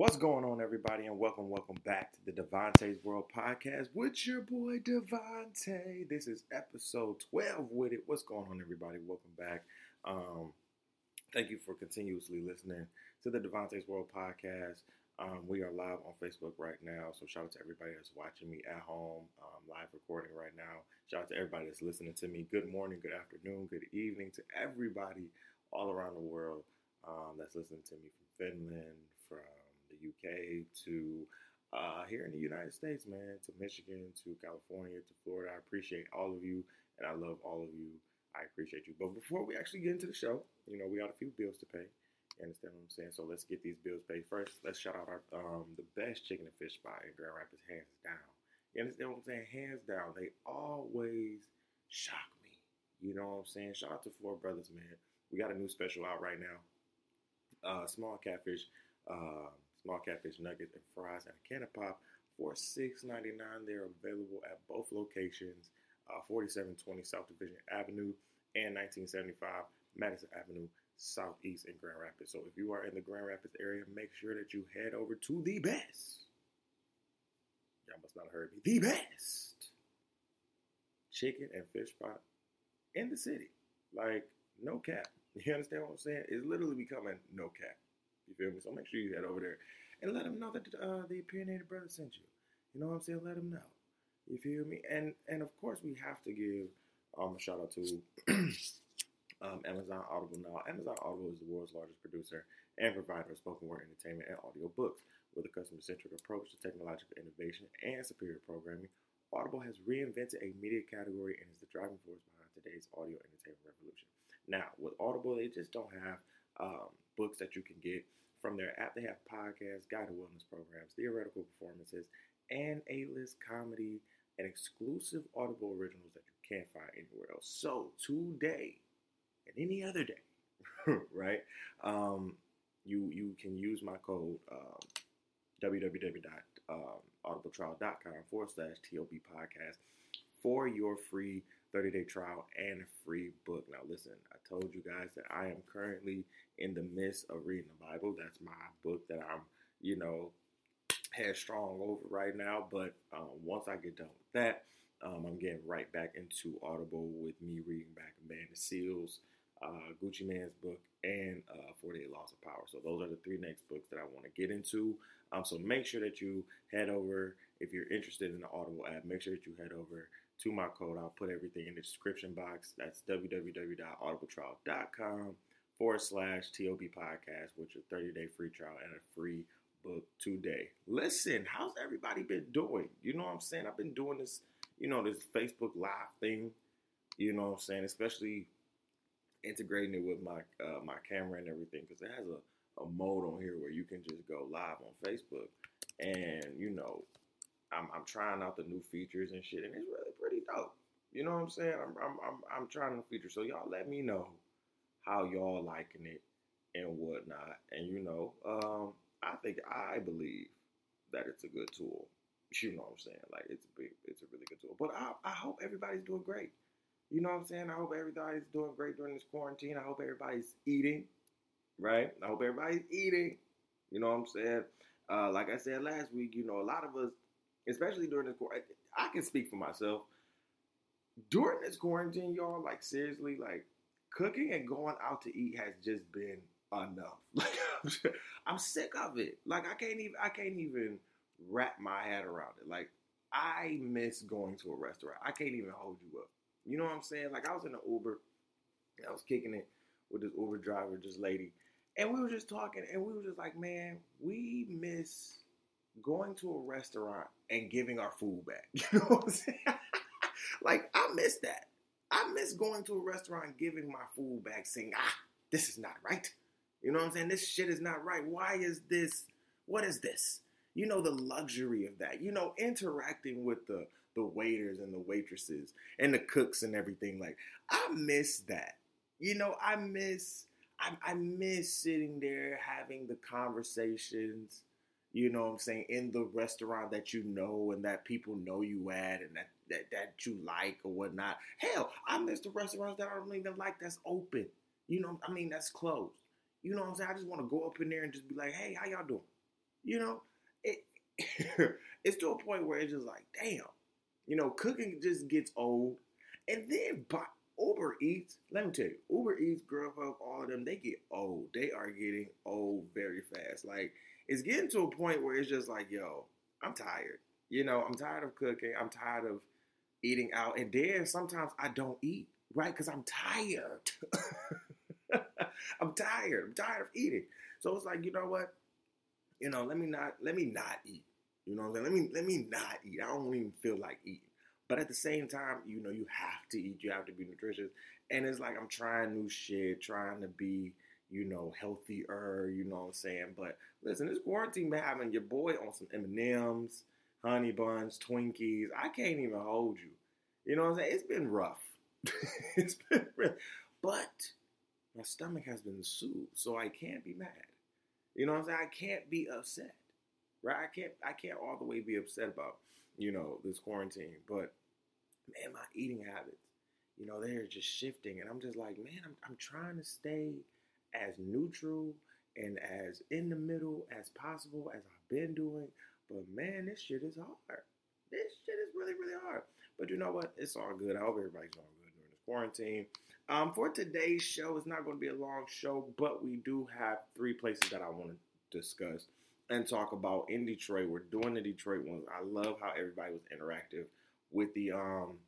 What's going on, everybody, and welcome, welcome back to the Devontae's World Podcast with your boy Devontae. This is episode 12 with it. What's going on, everybody? Welcome back. Um, thank you for continuously listening to the Devontae's World Podcast. Um, we are live on Facebook right now, so shout out to everybody that's watching me at home, um, live recording right now. Shout out to everybody that's listening to me. Good morning, good afternoon, good evening to everybody all around the world um, that's listening to me from Finland, from the UK to uh, here in the United States, man, to Michigan, to California, to Florida. I appreciate all of you, and I love all of you. I appreciate you. But before we actually get into the show, you know, we got a few bills to pay. You understand what I'm saying? So let's get these bills paid first. Let's shout out our um, the best chicken and fish spot in Grand Rapids, hands down. You understand what I'm saying? Hands down. They always shock me. You know what I'm saying? Shout out to Four Brothers, man. We got a new special out right now. Uh, small catfish, uh, small catfish nuggets and fries and a can of pop for $6.99. They're available at both locations, uh, 4720 South Division Avenue and 1975 Madison Avenue Southeast in Grand Rapids. So if you are in the Grand Rapids area, make sure that you head over to the best. Y'all must not have heard me. The best chicken and fish pot in the city. Like, no cap. You understand what I'm saying? It's literally becoming no cap. You feel me? So make sure you head over there and let them know that uh, the opinionated brother sent you. You know what I'm saying? Let them know. You feel me? And and of course we have to give um, a shout out to um, Amazon Audible now. Amazon Audible is the world's largest producer and provider of spoken word entertainment and audio books. With a customer centric approach to technological innovation and superior programming, Audible has reinvented a media category and is the driving force behind today's audio entertainment revolution. Now, with Audible, they just don't have um, books that you can get from their app. They have podcasts, guided wellness programs, theoretical performances, and A list comedy and exclusive Audible originals that you can't find anywhere else. So, today, and any other day, right? Um, you you can use my code um, www.audibletrial.com forward slash TOB podcast for your free 30 day trial and a free book. Now, listen, I told you guys that I am currently in the midst of reading the Bible. That's my book that I'm, you know, headstrong over right now. But um, once I get done with that, um, I'm getting right back into Audible with me reading back Man of Seals uh, Gucci Mane's book, and uh, 48 Laws of Power. So those are the three next books that I want to get into. Um, so make sure that you head over, if you're interested in the Audible app, make sure that you head over to my code. I'll put everything in the description box. That's www.audibletrial.com forward slash TOB podcast with your 30 day free trial and a free book today. Listen, how's everybody been doing? You know what I'm saying? I've been doing this, you know, this Facebook Live thing. You know what I'm saying? Especially integrating it with my uh, my camera and everything because it has a, a mode on here where you can just go live on Facebook and you know I'm, I'm trying out the new features and shit and it's really dope. You know what I'm saying? I'm I'm I'm, I'm trying to feature. so y'all let me know how y'all liking it and whatnot and you know um, I think I believe that it's a good tool. You know what I'm saying? Like it's a big, it's a really good tool. But I, I hope everybody's doing great. You know what I'm saying? I hope everybody's doing great during this quarantine. I hope everybody's eating, right? I hope everybody's eating. You know what I'm saying? Uh, like I said last week, you know, a lot of us, especially during this quarantine, I can speak for myself. During this quarantine, y'all, like seriously, like cooking and going out to eat has just been enough. Like I'm sick of it. Like I can't even I can't even wrap my head around it. Like I miss going to a restaurant. I can't even hold you up. You know what I'm saying? Like I was in an Uber, I was kicking it with this Uber driver, this lady, and we were just talking, and we were just like, man, we miss going to a restaurant and giving our food back. You know what I'm saying? Like I miss that. I miss going to a restaurant giving my food back, saying, ah, this is not right. You know what I'm saying? This shit is not right. Why is this? What is this? You know the luxury of that. You know interacting with the the waiters and the waitresses and the cooks and everything. Like I miss that. You know, I miss I, I miss sitting there having the conversations. You know what I'm saying in the restaurant that you know and that people know you at and that that, that you like or whatnot. Hell, I miss the restaurants that I don't even like that's open. You know, I mean that's closed. You know what I'm saying? I just want to go up in there and just be like, hey, how y'all doing? You know, it it's to a point where it's just like, damn, you know, cooking just gets old. And then by Uber Eats, let me tell you, Uber Eats, Grubhub, all of them, they get old. They are getting old very fast. Like it's getting to a point where it's just like, yo, I'm tired. You know, I'm tired of cooking. I'm tired of eating out. And then sometimes I don't eat, right? Because I'm tired. I'm tired. I'm tired of eating. So it's like, you know what? You know, let me not let me not eat. You know, let me let me not eat. I don't even feel like eating. But at the same time, you know, you have to eat. You have to be nutritious. And it's like I'm trying new shit, trying to be, you know, healthier. You know what I'm saying? But listen, this quarantine having your boy on some M and M's, honey buns, Twinkies. I can't even hold you. You know what I'm saying? It's been rough. it's been real. But my stomach has been soothed, so I can't be mad. You know what I'm saying? I can't be upset. Right? I can't I can't all the way be upset about, you know, this quarantine. But man, my eating habits, you know, they're just shifting. And I'm just like, man, I'm I'm trying to stay as neutral and as in the middle as possible as I've been doing. But man, this shit is hard. This shit is really, really hard. But you know what? It's all good. I hope everybody's doing good during this quarantine. Um, for today's show, it's not going to be a long show, but we do have three places that I want to discuss and talk about in Detroit. We're doing the Detroit ones. I love how everybody was interactive with the um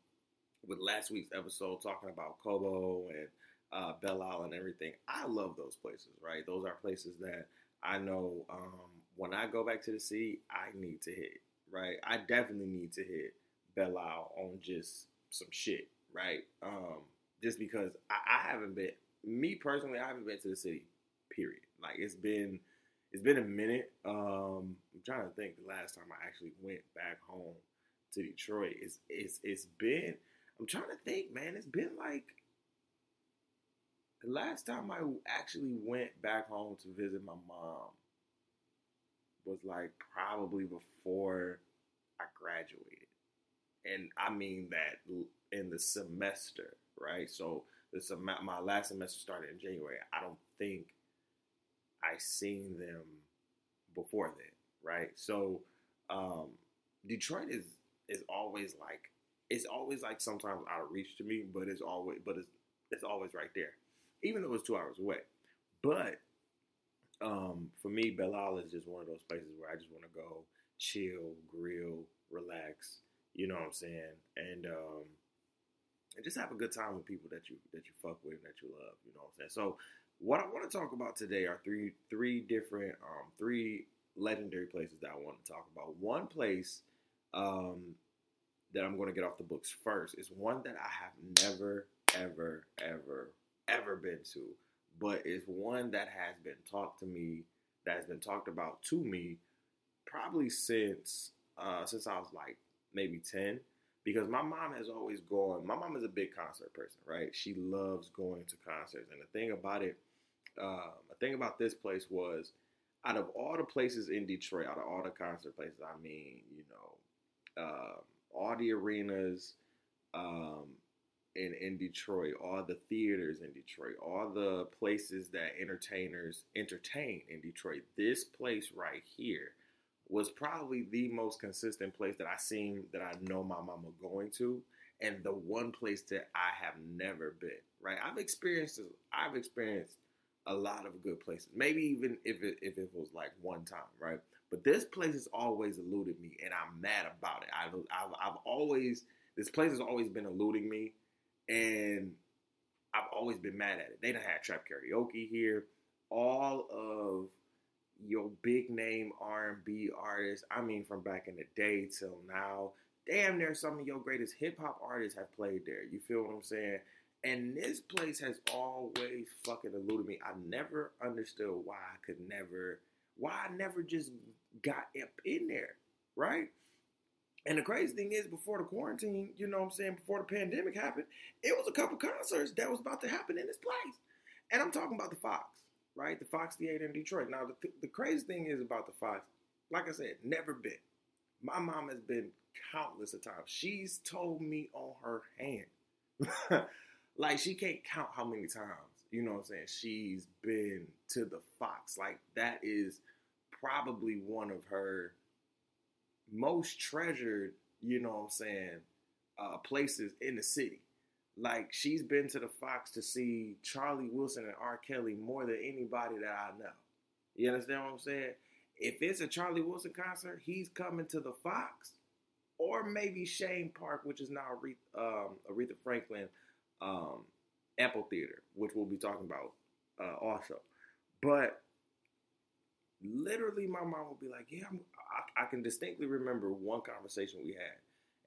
with last week's episode talking about Cobo and uh, Belle Isle and everything. I love those places, right? Those are places that I know um, when I go back to the city, I need to hit, right? I definitely need to hit Belle Isle on just some shit, right? Um, just because I, I haven't been, me personally, I haven't been to the city. Period. Like it's been, it's been a minute. Um, I'm trying to think the last time I actually went back home to Detroit. It's it's it's been. I'm trying to think, man. It's been like the last time I actually went back home to visit my mom was like probably before I graduated. And I mean that in the semester, right? So this my last semester started in January. I don't think I seen them before then, right? So um, Detroit is is always like it's always like sometimes out of reach to me, but it's always but it's it's always right there, even though it's two hours away. But um, for me, Isle is just one of those places where I just want to go chill, grill, relax. You know what I'm saying? And um, and just have a good time with people that you that you fuck with and that you love. You know what I'm saying? So what I want to talk about today are three three different um, three legendary places that I want to talk about. One place um, that I'm going to get off the books first is one that I have never ever ever ever been to, but it's one that has been talked to me that has been talked about to me probably since uh, since I was like maybe ten because my mom has always gone. My mom is a big concert person, right? She loves going to concerts, and the thing about it, uh, the thing about this place was, out of all the places in Detroit, out of all the concert places, I mean, you know, uh, all the arenas um, in in Detroit, all the theaters in Detroit, all the places that entertainers entertain in Detroit. This place right here was probably the most consistent place that I seen that I know my mama going to, and the one place that I have never been. Right, I've experienced I've experienced a lot of good places. Maybe even if it if it was like one time, right? But this place has always eluded me, and I'm mad about it. I've I've, I've always this place has always been eluding me, and I've always been mad at it. They don't have trap karaoke here. All of your big name R&B artists, I mean from back in the day till now, damn near some of your greatest hip hop artists have played there. You feel what I'm saying? And this place has always fucking eluded me. I never understood why I could never, why I never just got up in there, right? And the crazy thing is, before the quarantine, you know what I'm saying, before the pandemic happened, it was a couple concerts that was about to happen in this place. And I'm talking about the Fox right? The Fox Theater in Detroit. Now, the, the crazy thing is about the Fox, like I said, never been. My mom has been countless of times. She's told me on her hand. like, she can't count how many times, you know what I'm saying, she's been to the Fox. Like, that is probably one of her most treasured, you know what I'm saying, uh, places in the city. Like she's been to the Fox to see Charlie Wilson and R. Kelly more than anybody that I know. You understand what I'm saying? If it's a Charlie Wilson concert, he's coming to the Fox, or maybe Chene Park, which is now Aretha, um, Aretha Franklin um, Amphitheater, which we'll be talking about uh, also. But literally, my mom would be like, "Yeah, I, I can distinctly remember one conversation we had."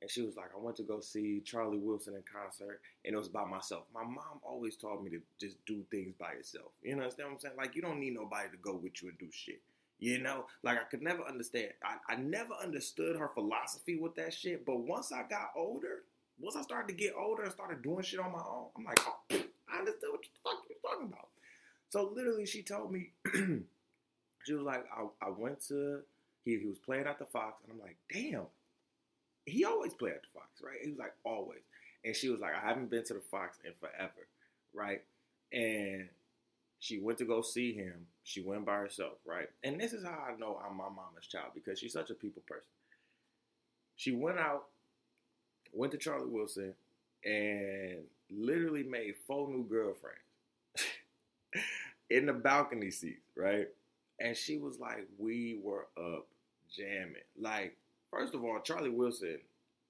And she was like, I went to go see Charlie Wilson in concert, and it was by myself. My mom always taught me to just do things by yourself. You know understand what I'm saying? Like, you don't need nobody to go with you and do shit. You know, like I could never understand. I, I never understood her philosophy with that shit. But once I got older, once I started to get older and started doing shit on my own, I'm like, oh, I understood what the fuck you're talking about. So literally, she told me, she was like, I, I went to, he, he was playing at the Fox, and I'm like, damn, he always played at the Fox, right? He was like, always. And she was like, I haven't been to the Fox in forever, right? And she went to go see him. She went by herself, right? And this is how I know I'm my mama's child because she's such a people person. She went out, went to Charlie Wilson, and literally made four new girlfriends in the balcony seats, right? And she was like, we were up jamming. Like, first of all, Charlie Wilson,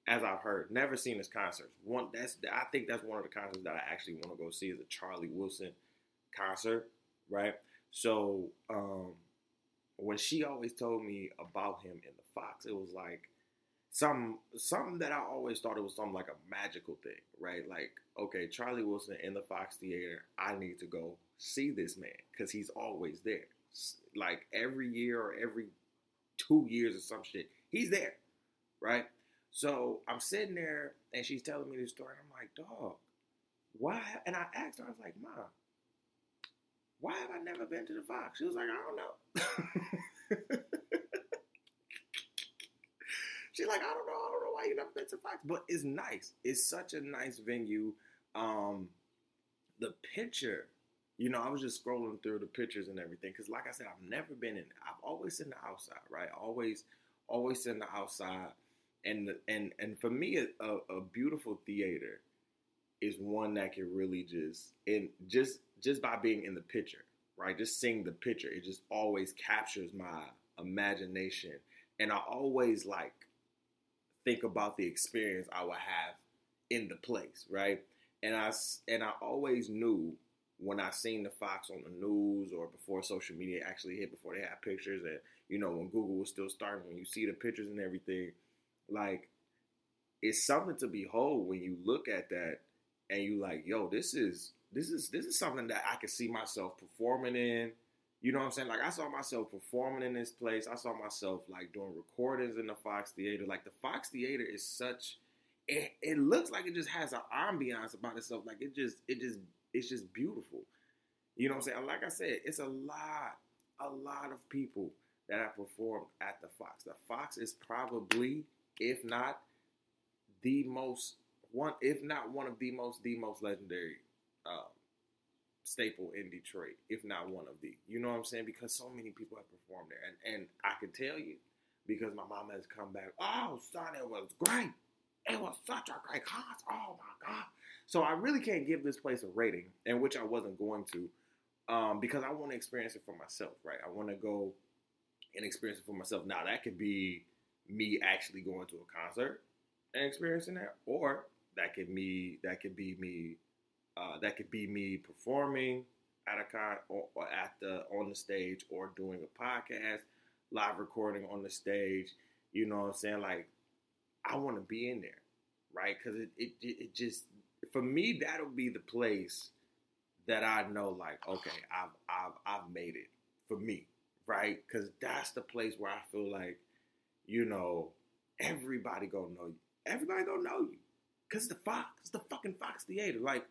as I've heard, never seen his concerts. One that's I think that's one of the concerts that I actually want to go see is a Charlie Wilson concert, right? So um, when she always told me about him in the Fox, it was like some something that I always thought it was something like a magical thing, right? Like, okay, Charlie Wilson in the Fox Theater, I need to go see this man because he's always there. Like every year or every two years or some shit, he's there, right? So I'm sitting there and she's telling me this story, and I'm like, dog, why? And I asked her, I was like, Mom, why have I never been to the Fox? She was like, I don't know. She's like, I don't know, I don't know why you never been to the Fox, but it's nice. It's such a nice venue. Um, the picture, you know, I was just scrolling through the pictures and everything because, like I said, I've never been in. I've always seen the outside, right? Always, always in the outside, and and and for me, a, a beautiful theater is one that can really just and just just by being in the picture, right? Just seeing the picture, it just always captures my imagination. And I always like think about the experience I would have in the place, right? And I and I always knew when I seen the Fox on the news or before social media actually hit, before they had pictures, and you know when Google was still starting, when you see the pictures and everything, like it's something to behold when you look at that and you like, yo, this is this is this is something that I can see myself performing in. You know what I'm saying? Like I saw myself performing in this place. I saw myself like doing recordings in the Fox Theater. Like the Fox Theater is such it, it looks like it just has an ambiance about itself. Like it just it just it's just beautiful. You know what I'm saying? Like I said, it's a lot, a lot of people that have performed at the Fox. The Fox is probably, if not the most one, if not one of the most, the most legendary um, staple in Detroit, if not one of the. You know what I'm saying? Because so many people have performed there, and and I can tell you because my mom has come back. Oh, son, it was great. It was such a great concert. Oh my god. So I really can't give this place a rating, and which I wasn't going to, um, because I want to experience it for myself, right? I want to go and experience it for myself. Now that could be me actually going to a concert and experiencing that, or that could me that could be me uh, that could be me performing at a con or, or, at the on the stage or doing a podcast, live recording on the stage. You know what I'm saying? Like, I want to be in there, right? Because it, it it just for me that'll be the place that I know, like, okay, I've I've I've made it for me, right? Because that's the place where I feel like, you know, everybody gonna know you. Everybody gonna know you. Cause the Fox, it's the fucking Fox Theater. Like,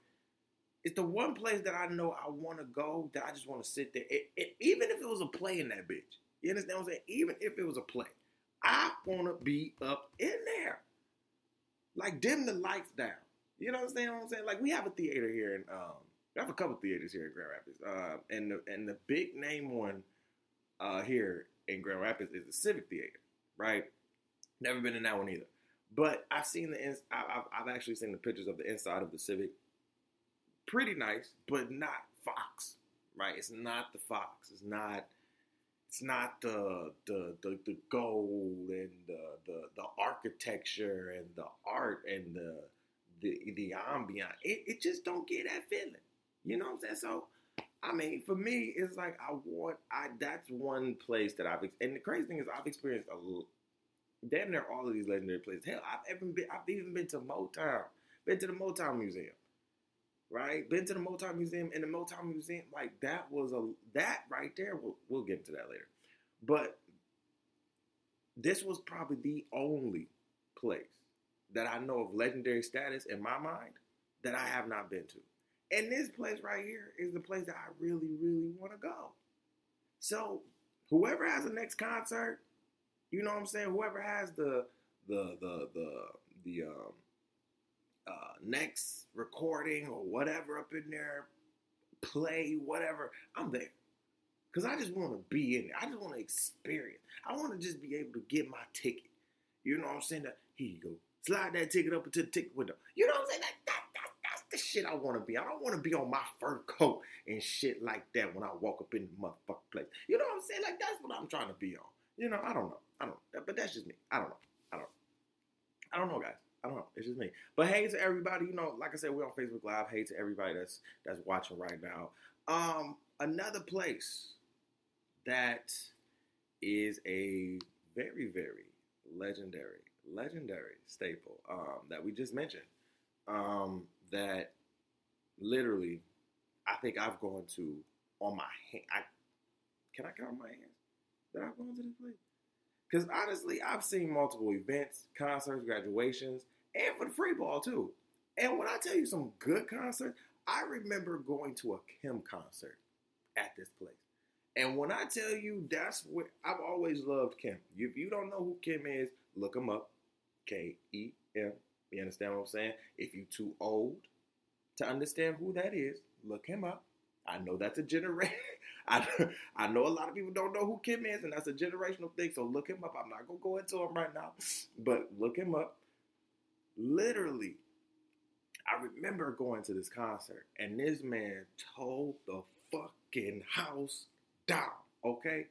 it's the one place that I know I want to go. That I just want to sit there. It, it, even if it was a play in that bitch, you understand what I'm saying? Even if it was a play, I want to be up in there. Like, dim the lights down. You know what I'm saying? What I'm saying? Like, we have a theater here, and um, we have a couple theaters here in Grand Rapids, uh, and the and the big name one uh, here in Grand Rapids is the Civic Theater, right? Never been in that one either. But I've seen the ins- I- I've, I've actually seen the pictures of the inside of the Civic. Pretty nice, but not Fox, right? It's not the Fox. It's not. It's not the the the, the gold and the, the the architecture and the art and the the the ambiance. It, it just don't get that feeling. You know what I'm saying? So I mean, for me, it's like I want I that's one place that I've and the crazy thing is I've experienced a little, damn near all of these legendary places. Hell, I've even been I've even been to Motown, been to the Motown Museum, right? Been to the Motown Museum and the Motown Museum like that was a that right there. We'll we'll get into that later, but this was probably the only place that I know of legendary status in my mind that I have not been to. And this place right here is the place that I really, really want to go. So whoever has the next concert, you know what I'm saying? Whoever has the the the the the um, uh, next recording or whatever up in there, play whatever, I'm there. Cause I just want to be in there. I just want to experience. I want to just be able to get my ticket. You know what I'm saying? Here you go. Slide that ticket up into the ticket window. You know what I'm saying? That, that, that, that's the shit I want to be. I don't want to be on my fur coat and shit like that when I walk up in the motherfucking place. You know what I'm saying? Like that's what I'm trying to be on. You know, I don't know. I don't know. But that's just me. I don't know. I don't I don't know, guys. I don't know. It's just me. But hey to everybody, you know, like I said, we're on Facebook Live. Hey to everybody that's that's watching right now. Um, another place that is a very, very legendary, legendary staple um, that we just mentioned. Um, that literally, I think I've gone to on my hand. I can I count my hands that I've gone to this place? Because honestly, I've seen multiple events, concerts, graduations, and for the free ball too. And when I tell you some good concerts, I remember going to a Kem concert at this place. And when I tell you that's what I've always loved Kem. If you don't know who Kem is, look him up. K E M. You understand what I'm saying? If you too old to understand who that is, look him up. I know that's a generation. I, I know a lot of people don't know who Kem is, and that's a generational thing. So look him up. I'm not gonna go into him right now, but look him up. Literally, I remember going to this concert, and this man told the fucking house down. Okay,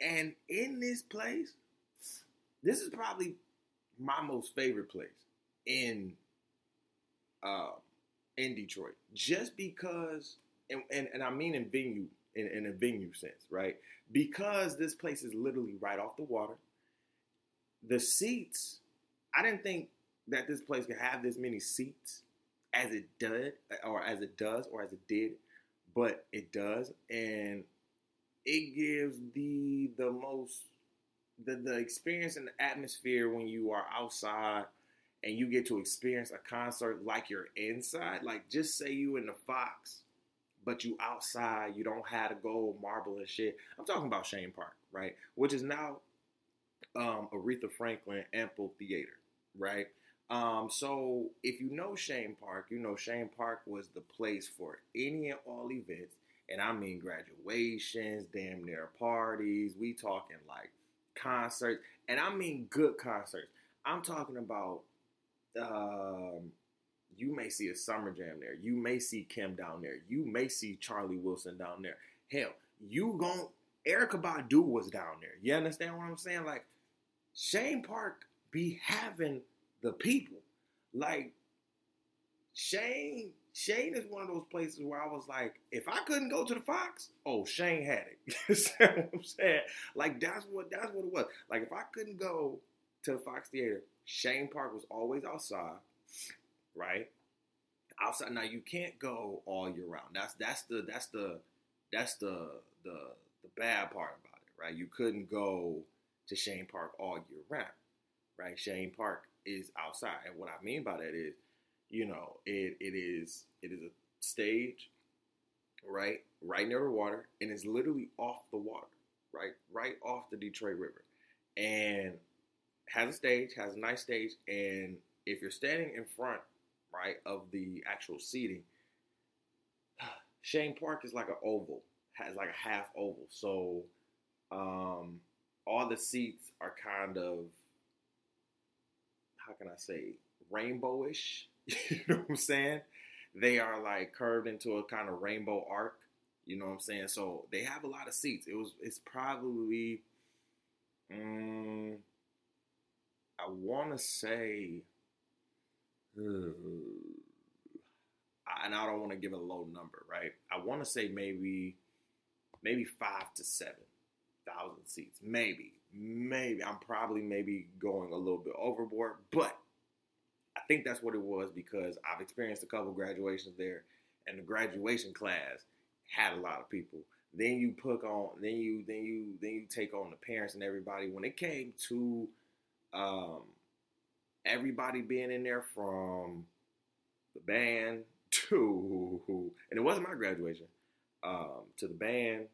and in this place, this is probably my most favorite place in uh, in Detroit, just because, and, and, and I mean in venue in, in a venue sense, right? Because this place is literally right off the water. The seats, I didn't think that this place could have this many seats as it did, or as it does, or as it did, but it does, and it gives the the most the the experience and the atmosphere when you are outside and you get to experience a concert like you're inside. Like just say you in the Fox, but you outside, you don't have to go marble and shit. I'm talking about Chene Park, right? Which is now um, Aretha Franklin Amphitheater, right? Um, so if you know Chene Park, you know Chene Park was the place for any and all events, and I mean graduations, damn near parties. We talking like concerts, and I mean good concerts. I'm talking about um, you may see a Summer Jam there. You may see Kem down there. You may see Charlie Wilson down there. Hell, you gon' Erykah Badu was down there. You understand what I'm saying? Like Chene Park be having the people. Like Chene, Chene is one of those places where I was like, if I couldn't go to the Fox, oh Chene had it. You understand what I'm saying? Like that's what that's what it was. Like if I couldn't go to the Fox Theater, Chene Park was always outside, right? Outside. Now you can't go all year round. That's that's the that's the that's the the the bad part about it, right? You couldn't go to Chene Park all year round, right? Chene Park is outside, and what I mean by that is, you know, it it is it is a stage, right, right near the water, and it's literally off the water, right, right off the Detroit River, and has a stage, has a nice stage, and if you're standing in front, right, of the actual seating, Chene Park is like an oval, has like a half oval. So, um, all the seats are kind of how can I say rainbowish. you know what I'm saying? They are like curved into a kind of rainbow arc. You know what I'm saying? So they have a lot of seats. It was it's probably um, I want to say, uh, and I don't want to give a low number, right? I want to say maybe maybe five to seven thousand seats, maybe, maybe. I'm probably maybe going a little bit overboard, but think that's what it was because I've experienced a couple graduations there, and the graduation class had a lot of people. Then you put on, then you, then you, then you take on the parents and everybody. When it came to um, everybody being in there from the band to, and it wasn't my graduation, um, to the band,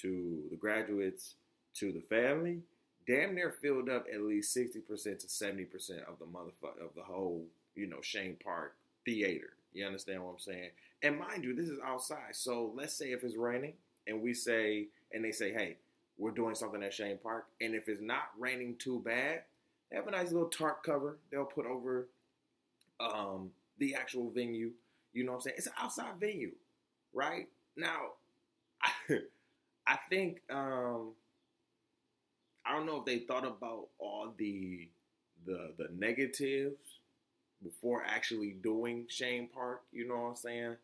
to the graduates, to the family, damn near filled up at least 60% to 70% of the motherfucker, of the whole, you know, Chene Park theater. You understand what I'm saying? And mind you, this is outside. So let's say if it's raining and we say, and they say, hey, we're doing something at Chene Park. And if it's not raining too bad, they have a nice little tarp cover they'll put over um, the actual venue. You know what I'm saying? It's an outside venue, right? Now, I, I think um, I don't know if they thought about all the the the negatives before actually doing Chene Park. You know what I'm saying?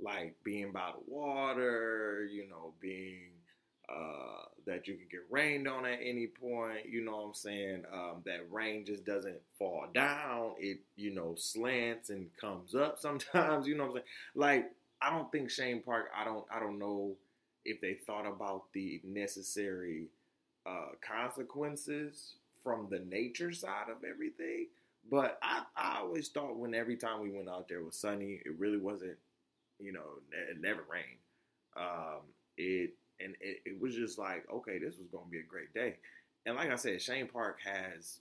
Like being by the water, you know, being uh, that you could get rained on at any point. You know what I'm saying? Um, that rain just doesn't fall down. It you know slants and comes up sometimes. You know what I'm saying? Like I don't think Chene Park. I don't. I don't know if they thought about the necessary uh, consequences from the nature side of everything. But I, I always thought when every time we went out there was sunny, it really wasn't, you know, it never rained. Um, it and it, it was just like, okay, this was going to be a great day. And like I said, Chene Park has,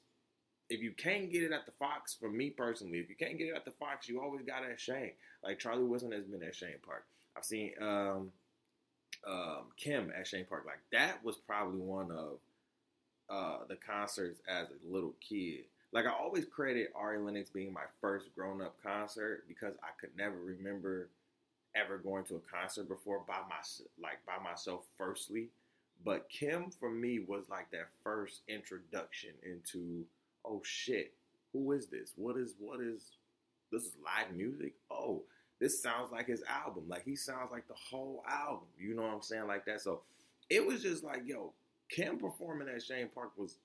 if you can't get it at the Fox, for me personally, if you can't get it at the Fox, you always got it at Chene. Like Charlie Wilson has been at Chene Park. I've seen um, um, Kem at Chene Park. Like that was probably one of uh, the concerts as a little kid. Like I always credit Ari Lennox being my first grown up concert because I could never remember ever going to a concert before by my like by myself firstly. But Kem for me was like that first introduction into oh shit, who is this? What is what is this is live music? Oh, this sounds like his album. Like he sounds like the whole album. You know what I'm saying? Like that. So it was just like, yo, Kem performing at Chene Park was,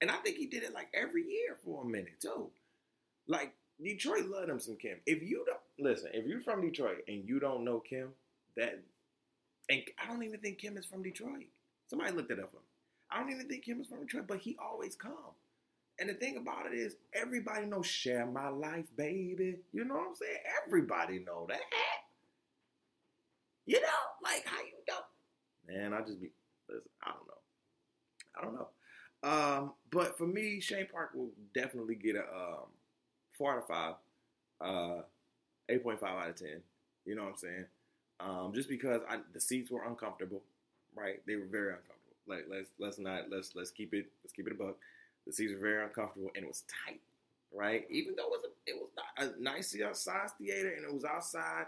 and I think he did it like every year for a minute too. Like Detroit loved him some Kem. If you don't listen, if you're from Detroit and you don't know Kem, that and I don't even think Kem is from Detroit. Somebody looked it up for me. I don't even think Kem is from Detroit, but he always come. And the thing about it is, everybody knows "Share My Life, Baby." You know what I'm saying? Everybody know that. You know, like how you know? Man, I just be, listen, I don't know. I don't know. Um, but for me, Chene Park will definitely get a um, four out of five, uh, eight point five out of ten. You know what I'm saying? Um, just because I, the seats were uncomfortable, right? They were very uncomfortable. Like let's let's not let's let's keep it let's keep it a buck. The seats were very uncomfortable and it was tight, right? Even though it was a, it was a nice size theater and it was outside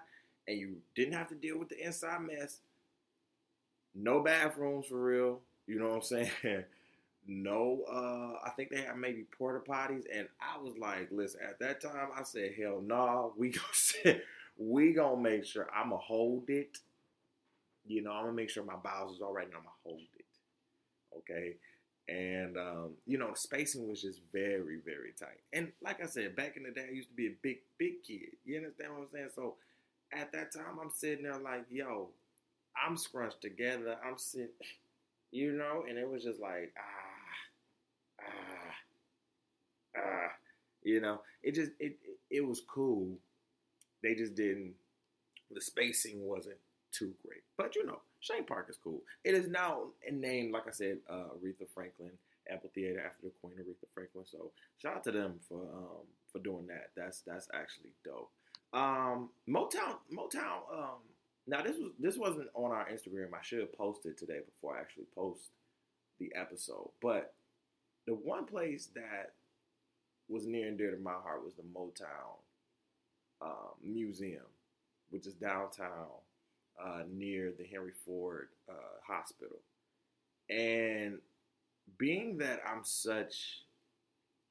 and you didn't have to deal with the inside mess. No bathrooms for real. You know what I'm saying? no, uh, I think they had maybe porta potties, and I was like, listen, at that time I said, hell no, nah, we gonna sit, we gonna make sure I'ma hold it. You know, I'm gonna make sure my bowels is all right, and I'm gonna hold it. Okay. And um, you know, spacing was just very, very tight. And like I said, back in the day, I used to be a big, big kid. You understand what I'm saying? So at that time, I'm sitting there like, yo, I'm scrunched together. I'm sitting, you know, and it was just like, ah, ah, ah, you know, it just, it, it, it was cool. They just didn't, the spacing wasn't too great. But you know, Chene Park is cool. It is now named, like I said, uh, Aretha Franklin Amphitheater after the Queen Aretha Franklin. So shout out to them for um, for doing that. That's that's actually dope. Um, Motown, Motown. Um, now this was this wasn't on our Instagram. I should have posted today before I actually post the episode. But the one place that was near and dear to my heart was the Motown um, Museum, which is downtown uh, near the Henry Ford uh, Hospital. And being that I'm such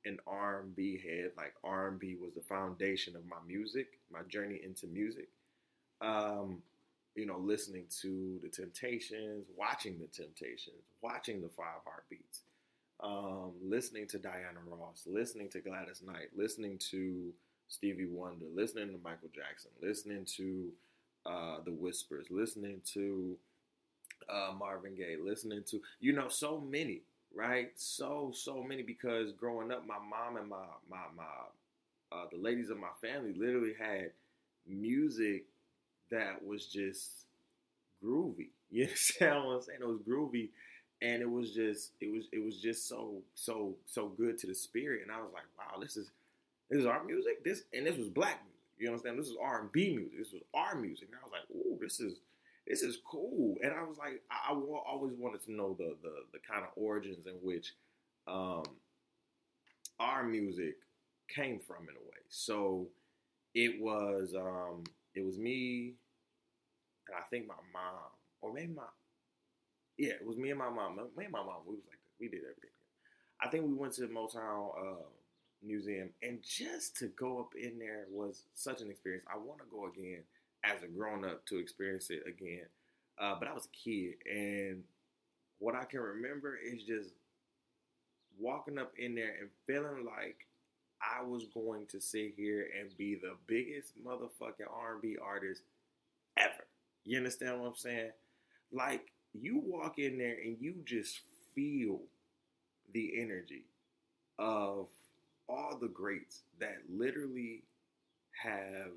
an R&B head, like R&B was the foundation of my music, my journey into music. Um, you know, listening to the Temptations, watching the Temptations, watching the Five Heartbeats, um, listening to Diana Ross, listening to Gladys Knight, listening to Stevie Wonder, listening to Michael Jackson, listening to uh, The Whispers, listening to uh, Marvin Gaye, listening to, you know, so many, right? So, so many because growing up, my mom and my, my, my, uh, the ladies of my family literally had music that was just groovy. You understand what I'm saying? It was groovy and it was just it was it was just so so so good to the spirit and i was like wow this is this is our music this and this was black you understand this is r&b music this was our music and i was like oh this is this is cool and i was like i, I always wanted to know the, the the kind of origins in which um our music came from in a way so it was um it was me and i think my mom or maybe my yeah, it was me and my mom. Me and my mom, we was like. We did everything. I think we went to Motown uh, Museum, and just to go up in there was such an experience. I want to go again as a grown up to experience it again. Uh, but I was a kid, and what I can remember is just walking up in there and feeling like I was going to sit here and be the biggest motherfucking R&B artist ever. You understand what I'm saying? Like you walk in there and you just feel the energy of all the greats that literally have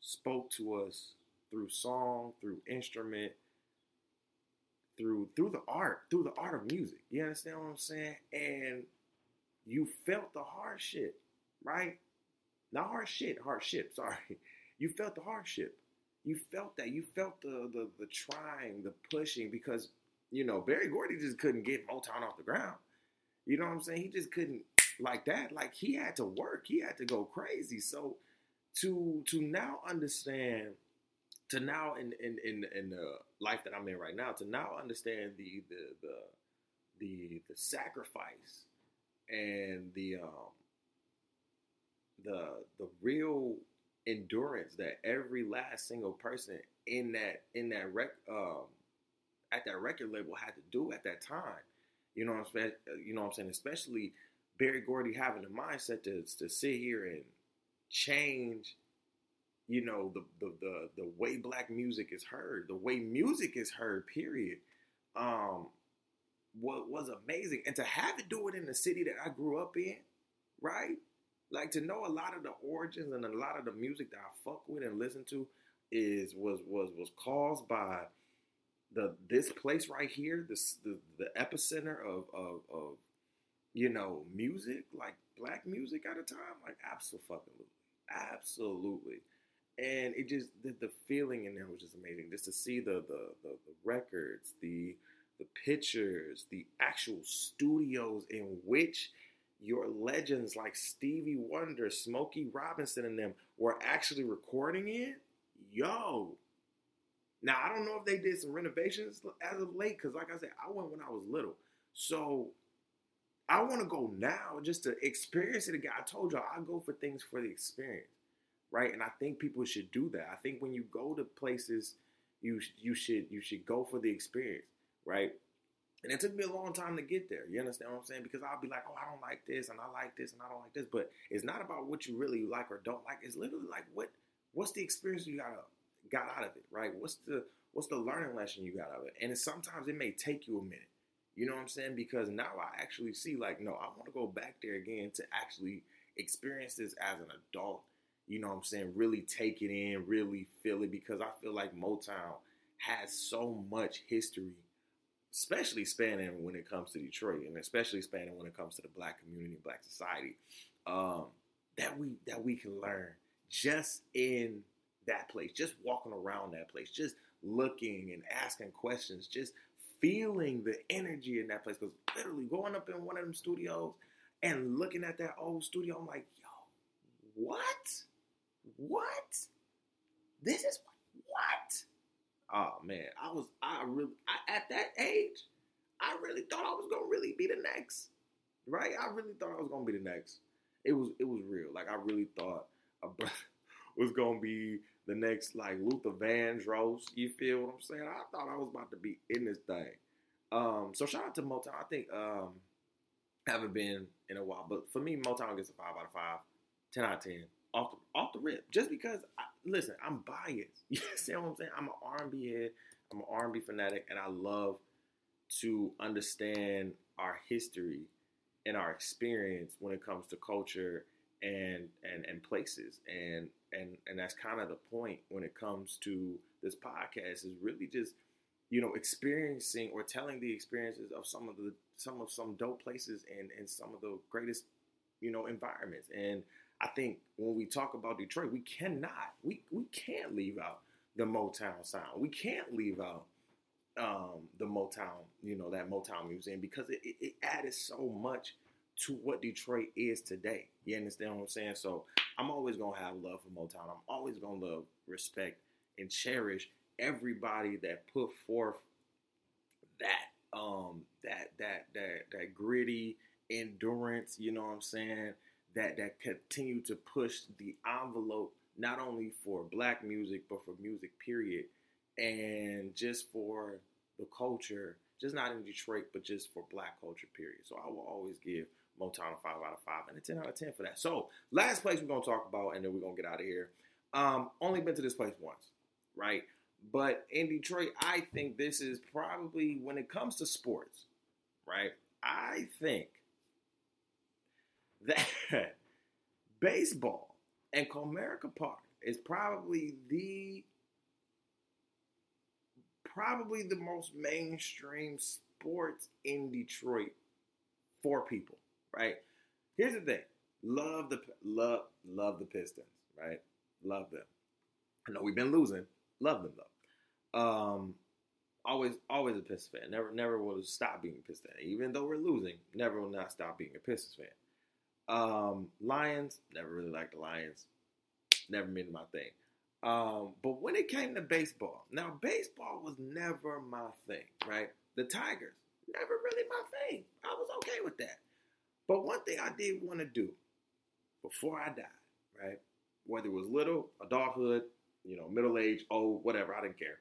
spoke to us through song, through instrument, through through the art, through the art of music. You understand what I'm saying? And you felt the hardship, right? Not hardship, hardship, sorry. You felt the hardship you felt that. You felt the the the trying, the pushing, because you know Berry Gordy just couldn't get Motown off the ground. You know what I'm saying? He just couldn't like that. Like he had to work. He had to go crazy. So to to now understand, to now in in in, in the life that I'm in right now, to now understand the the the the the sacrifice and the um the the real endurance that every last single person in that in that rec um at that record label had to do at that time. You know what I'm saying? You know what I'm saying? Especially Berry Gordy having the mindset to to sit here and change, you know, the the the, the way black music is heard, the way music is heard, period. Um what was amazing. And to have it do it in the city that I grew up in, right? like to know a lot of the origins and a lot of the music that I fuck with and listen to is was was was caused by the this place right here, this the, the epicenter of, of of you know music, like black music at a time, like absolutely, absolutely, and it just the, the feeling in there was just amazing. Just to see the the the, the records, the the pictures, the actual studios in which your legends like Stevie Wonder, Smokey Robinson, and them were actually recording it, yo. Now I don't know if they did some renovations as of late, because like I said, I went when I was little. So I want to go now just to experience it again. I told y'all I go for things for the experience, right? And I think people should do that. I think when you go to places, you you should you should go for the experience, right? And it took me a long time to get there. You understand what I'm saying? Because I'll be like, oh, I don't like this, and I like this, and I don't like this. But it's not about what you really like or don't like. It's literally like what what's the experience you got got out of it, right? What's the what's the learning lesson you got out of it? And sometimes it may take you a minute. You know what I'm saying? Because now I actually see, like, no, I want to go back there again to actually experience this as an adult. You know what I'm saying? Really take it in, really feel it, because I feel like Motown has so much history especially spanning when it comes to Detroit, and especially spanning when it comes to the black community, black society, um, that we that we can learn just in that place, just walking around that place, just looking and asking questions, just feeling the energy in that place. Because literally going up in one of them studios and looking at that old studio, I'm like, yo, what? What? This is what? Oh man, I was I really I, at that age, I really thought I was gonna really be the next. Right? I really thought I was gonna be the next. It was it was real. Like I really thought a was gonna be the next like Luther Vandross. You feel what I'm saying? I thought I was about to be in this thing. Um, so shout out to Motown. I think um, haven't been in a while, but for me, Motown gets a five out of five, 10 out of ten off the, off the rip. Just because, I, listen, I'm biased. You see what I'm saying? I'm an R&B head. I'm an R&B fanatic, and I love to understand our history and our experience when it comes to culture and and and places and and and that's kind of the point when it comes to this podcast is really just you know experiencing or telling the experiences of some of the some of some dope places and and some of the greatest you know environments and I think when we talk about Detroit we cannot we we can't leave out the Motown sound we can't leave out um, the Motown you know that Motown museum because it, it, it added so much to what Detroit is today. You understand what I'm saying? So I'm always gonna have love for Motown. I'm always gonna love, respect, and cherish everybody that put forth that um that that that that gritty endurance, you know what I'm saying? That that continue to push the envelope not only for black music but for music period and just for the culture, just not in Detroit, but just for black culture period. So I will always give Motown a 5 out of 5 and a 10 out of 10 for that. So, last place we're to talk about, and then we're to get out of here. Um, only been to this place once, right? But in Detroit, I think this is probably, when it comes to sports, right? I think that baseball and Comerica Park is probably the probably the most mainstream sports in Detroit for people right? Here's the thing: love the love love the Pistons, right? Love them. I know we've been losing. Love them though. Um, always always a Pistons fan. Never never will stop being a Pistons fan. Even though we're losing, never will not stop being a Pistons fan. Um, Lions, never really liked the Lions. Never been my thing. Um, but when it came to baseball, now baseball was never my thing, right? The Tigers, never really my thing. I was okay with that. But one thing I did want to do before I died, right? Whether it was little, adulthood, you know, middle age, old, whatever, I didn't care.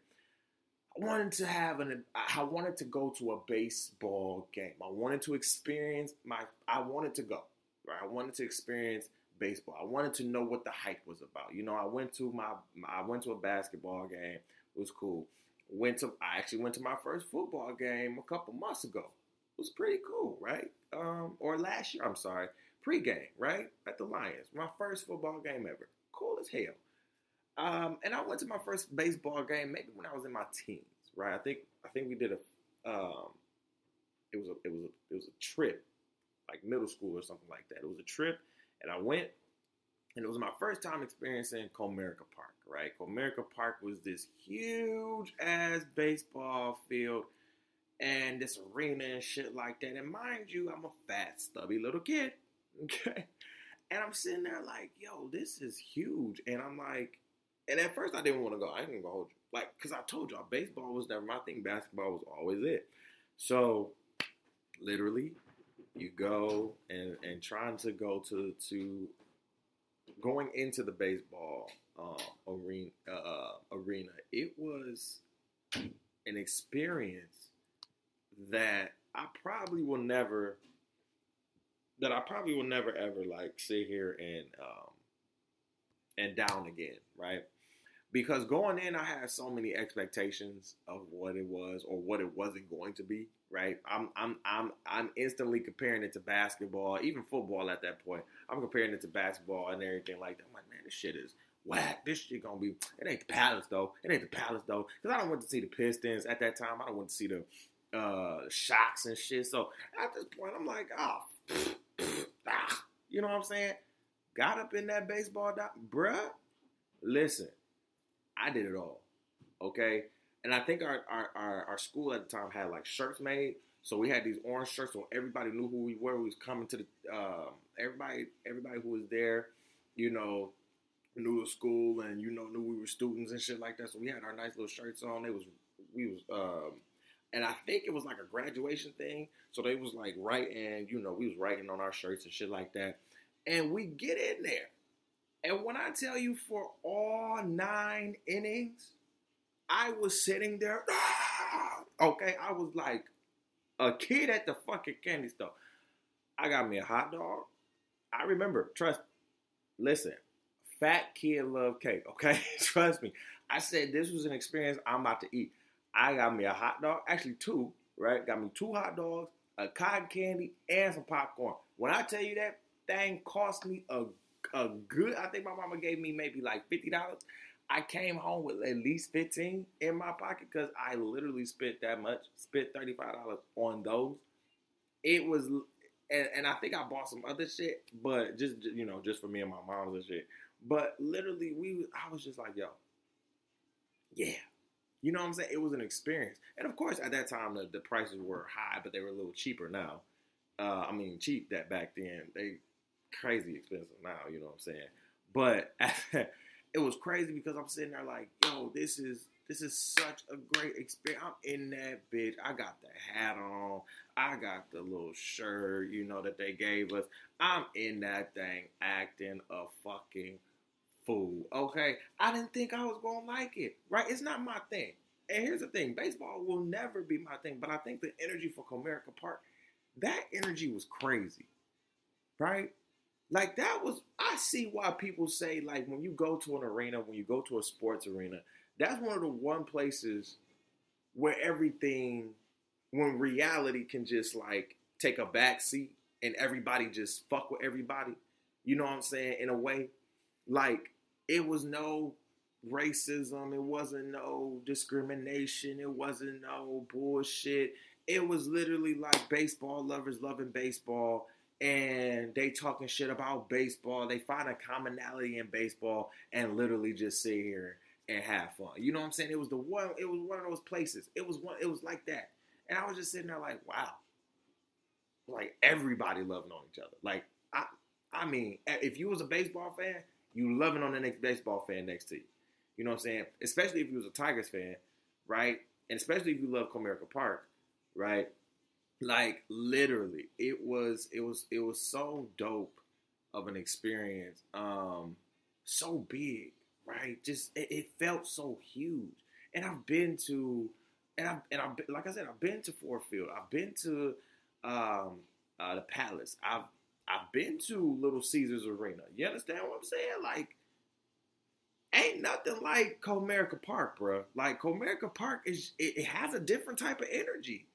I wanted to have an I wanted to go to a baseball game. I wanted to experience my I wanted to go. Right? I wanted to experience baseball. I wanted to know what the hype was about. You know, I went to my I went to a basketball game. It was cool. Went to I actually went to my first football game a couple months ago was pretty cool, right? Um, or last year, I'm sorry, pregame, right? At the Lions, my first football game ever. Cool as hell. Um, and I went to my first baseball game maybe when I was in my teens, right? I think I think we did a um, it was a it was a it was a trip, like middle school or something like that. It was a trip, and I went, and it was my first time experiencing Comerica Park, right? Comerica Park was this huge ass baseball field and this arena and shit like that. And mind you, I'm a fat, stubby little kid. Okay. And I'm sitting there like, yo, this is huge. And I'm like, and at first I didn't want to go. I ain't gonna hold you. Like, cause I told y'all baseball was never my thing. Basketball was always it. So literally, you go and and trying to go to to going into the baseball uh, arena uh, arena. It was an experience that I probably will never that I probably will never ever like sit here and um and down again, right? Because going in, I had so many expectations of what it was or what it wasn't going to be, right? I'm I'm I'm I'm instantly comparing it to basketball, even football at that point. I'm comparing it to basketball and everything like that. I'm like, man, this shit is whack. This shit gonna be. It ain't the Palace though. It ain't the Palace though. Because I don't want to see the Pistons at that time. I don't want to see the uh, shocks and shit. So at this point, I'm like, oh, ah, you know what I'm saying? Got up in that baseball, doc, bruh. Listen, I did it all, okay. and I think our, our, our, our school at the time had like shirts made. So we had these orange shirts, so everybody knew who we were. We was coming to the uh, everybody, everybody who was there, you know, knew the school and you know knew we were students and shit like that. So we had our nice little shirts on. It was we was um, and I think it was like a graduation thing. So they was like writing, you know, we was writing on our shirts and shit like that. And we get in there. And when I tell you for all nine innings, I was sitting there. okay, I was like a kid at the fucking candy store. I got me a hot dog. I remember, trust listen, fat kid love cake, okay? trust me. I said this was an experience I'm about to eat. I got me a hot dog, actually two, right? Got me two hot dogs, a cotton candy, and some popcorn. When I tell you that thing cost me a a good, I think my mama gave me maybe like fifty dollars. I came home with at least fifteen in my pocket because I literally spent that much. Spent thirty five dollars on those. It was, and, and, I think I bought some other shit, but just you know, just for me and my mom's and shit. But literally, we, I was just like, yo, yeah, you know what I'm saying? It was an experience. And of course, at that time, the, the prices were high, but they were a little cheaper now. Uh, I mean, cheap that back then. They crazy expensive now, you know what I'm saying? But it was crazy because I'm sitting there like, yo, this is this is such a great experience. I'm in that bitch. I got the hat on. I got the little shirt, you know, that they gave us. I'm in that thing acting a fucking Okay, I didn't think I was gonna like it. Right? It's not my thing. And here's the thing: baseball will never be my thing. But I think the energy for Comerica Park, that energy was crazy. Right? Like that was. I see why people say like when you go to an arena, when you go to a sports arena, that's one of the one places where everything, when reality can just like take a back seat and everybody just fuck with everybody. You know what I'm saying? In a way, like it was no racism, it wasn't no discrimination, it wasn't no bullshit. It was literally like baseball lovers loving baseball and they talking shit about baseball. They find a commonality in baseball and literally just sit here and have fun. You know what I'm saying? It was the one it was one of those places. It was one it was like that. And I was just sitting there like, wow. Like everybody loving on each other. Like I I mean, if you was a baseball fan, you loving on the next baseball fan next to you. You know what I'm saying? Especially if you was a Tigers fan, right? And especially if you love Comerica Park, right? Like literally, it was it was it was so dope of an experience. Um, so big, right? Just it, it felt so huge. And I've been to, and I and I like I said, I've been to Ford Field. I've been to um, uh, the Palace. I've I've been to Little Caesars Arena. You understand what I'm saying? Like, ain't nothing like Comerica Park, bro. Like Comerica Park is it, it, has a different type of energy.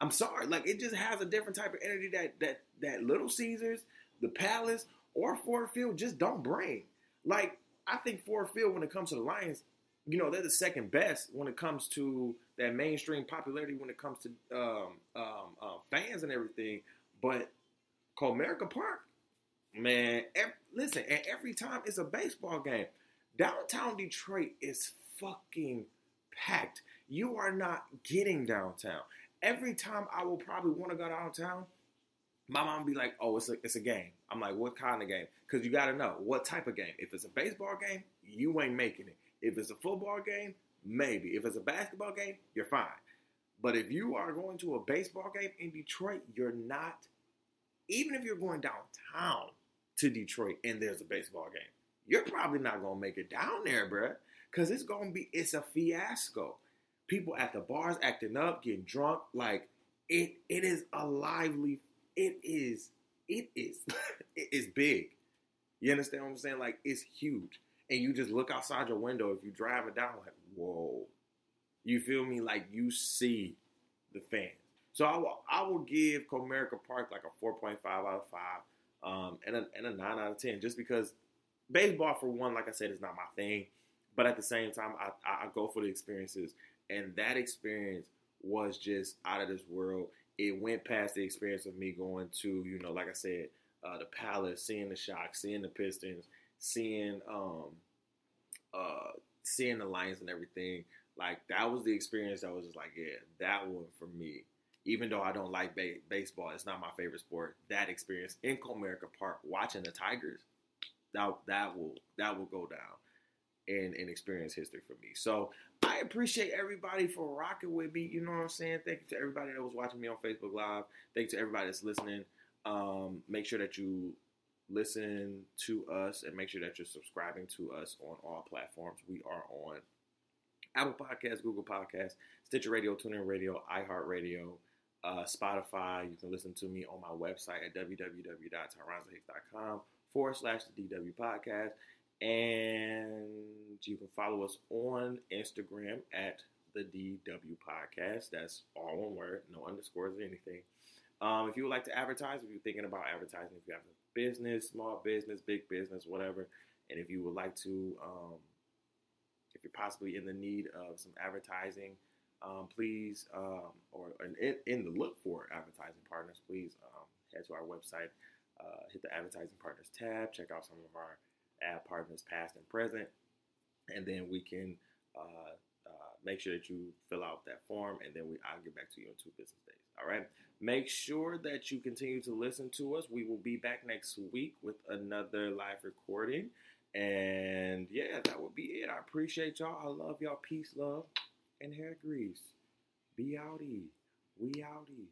I'm sorry, like it just has a different type of energy that that that Little Caesars, the Palace, or Ford Field just don't bring. Like I think Ford Field, when it comes to the Lions, you know they're the second best when it comes to that mainstream popularity when it comes to um, um, uh, fans and everything. But Comerica Park, man, every, listen, and every time it's a baseball game, downtown Detroit is fucking packed. You are not getting downtown. Every time I will probably want to go downtown, my mom be like, "Oh, it's a it's a game." I'm like, "What kind of game?" Because you got to know what type of game. If it's a baseball game, you ain't making it. If it's a football game, maybe. If it's a basketball game, you're fine. But if you are going to a baseball game in Detroit, you're not even if you're going downtown to Detroit and there's a baseball game, you're probably not gonna make it down there, bruh. Cause it's gonna be it's a fiasco. People at the bars acting up, getting drunk, like it it is a lively, it is, it is, it is big. You understand what I'm saying? Like it's huge. And you just look outside your window if you drive it down, like, whoa. You feel me? Like you see the fans. So I will, I will give Comerica Park like a 4.5 out of 5 um, and, a, and a 9 out of 10 just because baseball, for one, like I said, is not my thing. But at the same time, I, I go for the experiences. And that experience was just out of this world. It went past the experience of me going to, you know, like I said, uh, the Palace, seeing the Shock, seeing the Pistons, seeing um, uh, seeing the Lions and everything. Like that was the experience that was just like, yeah, that one for me. Even though I don't like ba- baseball, it's not my favorite sport. That experience in Comerica Park, watching the Tigers, that that will that will go down in in experience history for me. So I appreciate everybody for rocking with me. You know what I'm saying? Thank you to everybody that was watching me on Facebook Live. Thank you to everybody that's listening. Um, make sure that you listen to us and make sure that you're subscribing to us on all platforms. We are on Apple Podcasts, Google Podcasts, Stitcher Radio, TuneIn Radio, iHeartRadio, uh, Spotify. You can listen to me on my website at www.tyronzahicks.com forward slash the DW Podcast. And you can follow us on Instagram at the DW Podcast. That's all one word, no underscores or anything. Um, if you would like to advertise, if you're thinking about advertising, if you have a business, small business, big business, whatever, and if you would like to, um, if you're possibly in the need of some advertising, um, please, um, or in, in, the look for advertising partners, please um, head to our website, uh, hit the advertising partners tab, check out some of our ad partners, past and present, and then we can uh, uh, make sure that you fill out that form, and then we I'll get back to you in two business days. All right. Make sure that you continue to listen to us. We will be back next week with another live recording. And yeah, that will be it. I appreciate y'all. I love y'all. Peace, love, and hair grease. Be outie. We outie.